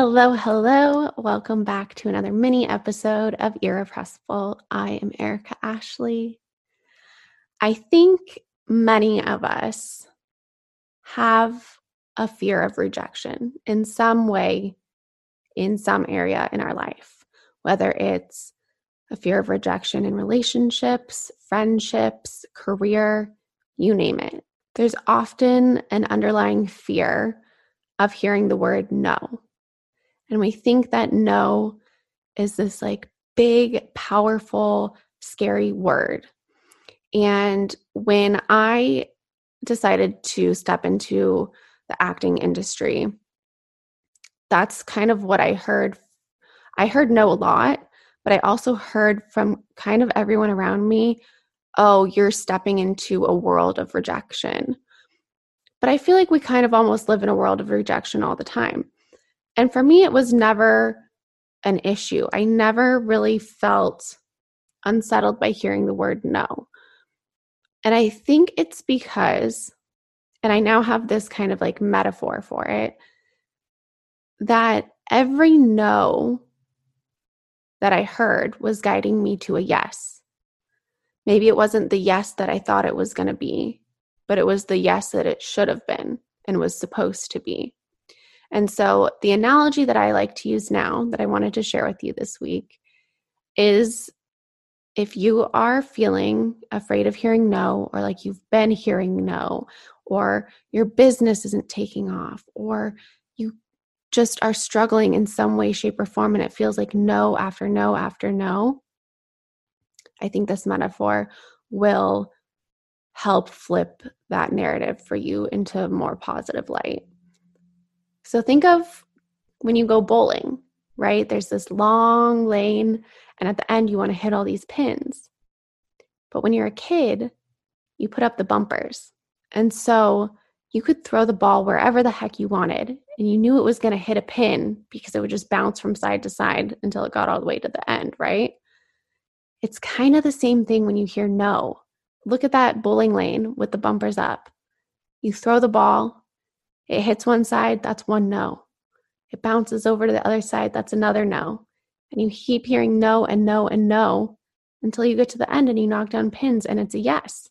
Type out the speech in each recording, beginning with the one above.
Hello, hello. Welcome back to another mini episode of Irrepressible. I am Erica Ashley. I think many of us have a fear of rejection in some way, in some area in our life, whether it's a fear of rejection in relationships, friendships, career, you name it. There's often an underlying fear of hearing the word no and we think that no is this like big, powerful, scary word. And when I decided to step into the acting industry, that's kind of what I heard. I heard no a lot, but I also heard from kind of everyone around me, oh, you're stepping into a world of rejection. But I feel like we kind of almost live in a world of rejection all the time. And for me, it was never an issue. I never really felt unsettled by hearing the word no. And I think it's because, and I now have this kind of like metaphor for it, that every no that I heard was guiding me to a yes. Maybe it wasn't the yes that I thought it was going to be, but it was the yes that it should have been and was supposed to be. And so, the analogy that I like to use now that I wanted to share with you this week is if you are feeling afraid of hearing no, or like you've been hearing no, or your business isn't taking off, or you just are struggling in some way, shape, or form, and it feels like no after no after no, I think this metaphor will help flip that narrative for you into more positive light. So think of when you go bowling, right? There's this long lane, and at the end, you want to hit all these pins. But when you're a kid, you put up the bumpers. And so you could throw the ball wherever the heck you wanted, and you knew it was going to hit a pin because it would just bounce from side to side until it got all the way to the end, right? It's kind of the same thing when you hear no. Look at that bowling lane with the bumpers up. You throw the ball, it hits one side, that's one no. It bounces over to the other side, that's another no. And you keep hearing no and no and no until you get to the end and you knock down pins and it's a yes.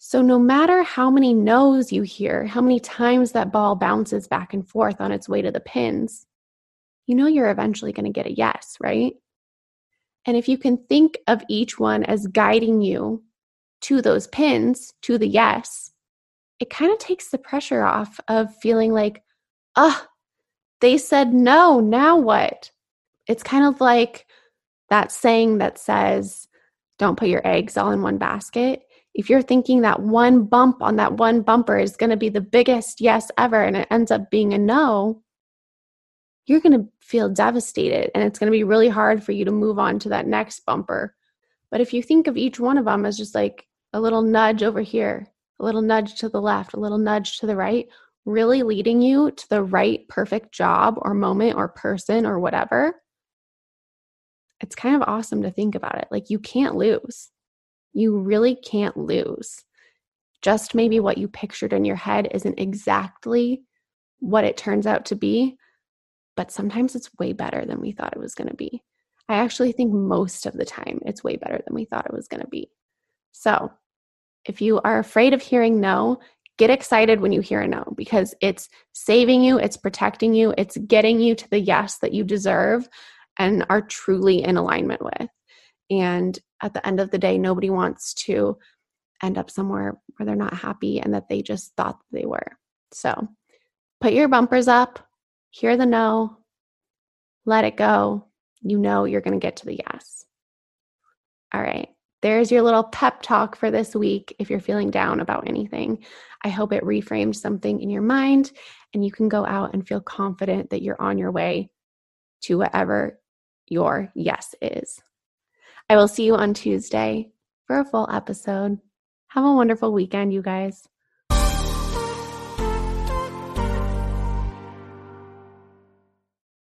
So, no matter how many no's you hear, how many times that ball bounces back and forth on its way to the pins, you know you're eventually going to get a yes, right? And if you can think of each one as guiding you to those pins, to the yes, it kind of takes the pressure off of feeling like, oh, they said no, now what? It's kind of like that saying that says, don't put your eggs all in one basket. If you're thinking that one bump on that one bumper is going to be the biggest yes ever and it ends up being a no, you're going to feel devastated and it's going to be really hard for you to move on to that next bumper. But if you think of each one of them as just like a little nudge over here, a little nudge to the left, a little nudge to the right, really leading you to the right perfect job or moment or person or whatever, it's kind of awesome to think about it. Like you can't lose. You really can't lose. Just maybe what you pictured in your head isn't exactly what it turns out to be, but sometimes it's way better than we thought it was going to be. I actually think most of the time it's way better than we thought it was going to be. So, if you are afraid of hearing no, get excited when you hear a no because it's saving you, it's protecting you, it's getting you to the yes that you deserve and are truly in alignment with. And at the end of the day, nobody wants to end up somewhere where they're not happy and that they just thought they were. So put your bumpers up, hear the no, let it go. You know you're going to get to the yes. All right. There's your little pep talk for this week if you're feeling down about anything. I hope it reframed something in your mind and you can go out and feel confident that you're on your way to whatever your yes is. I will see you on Tuesday for a full episode. Have a wonderful weekend, you guys.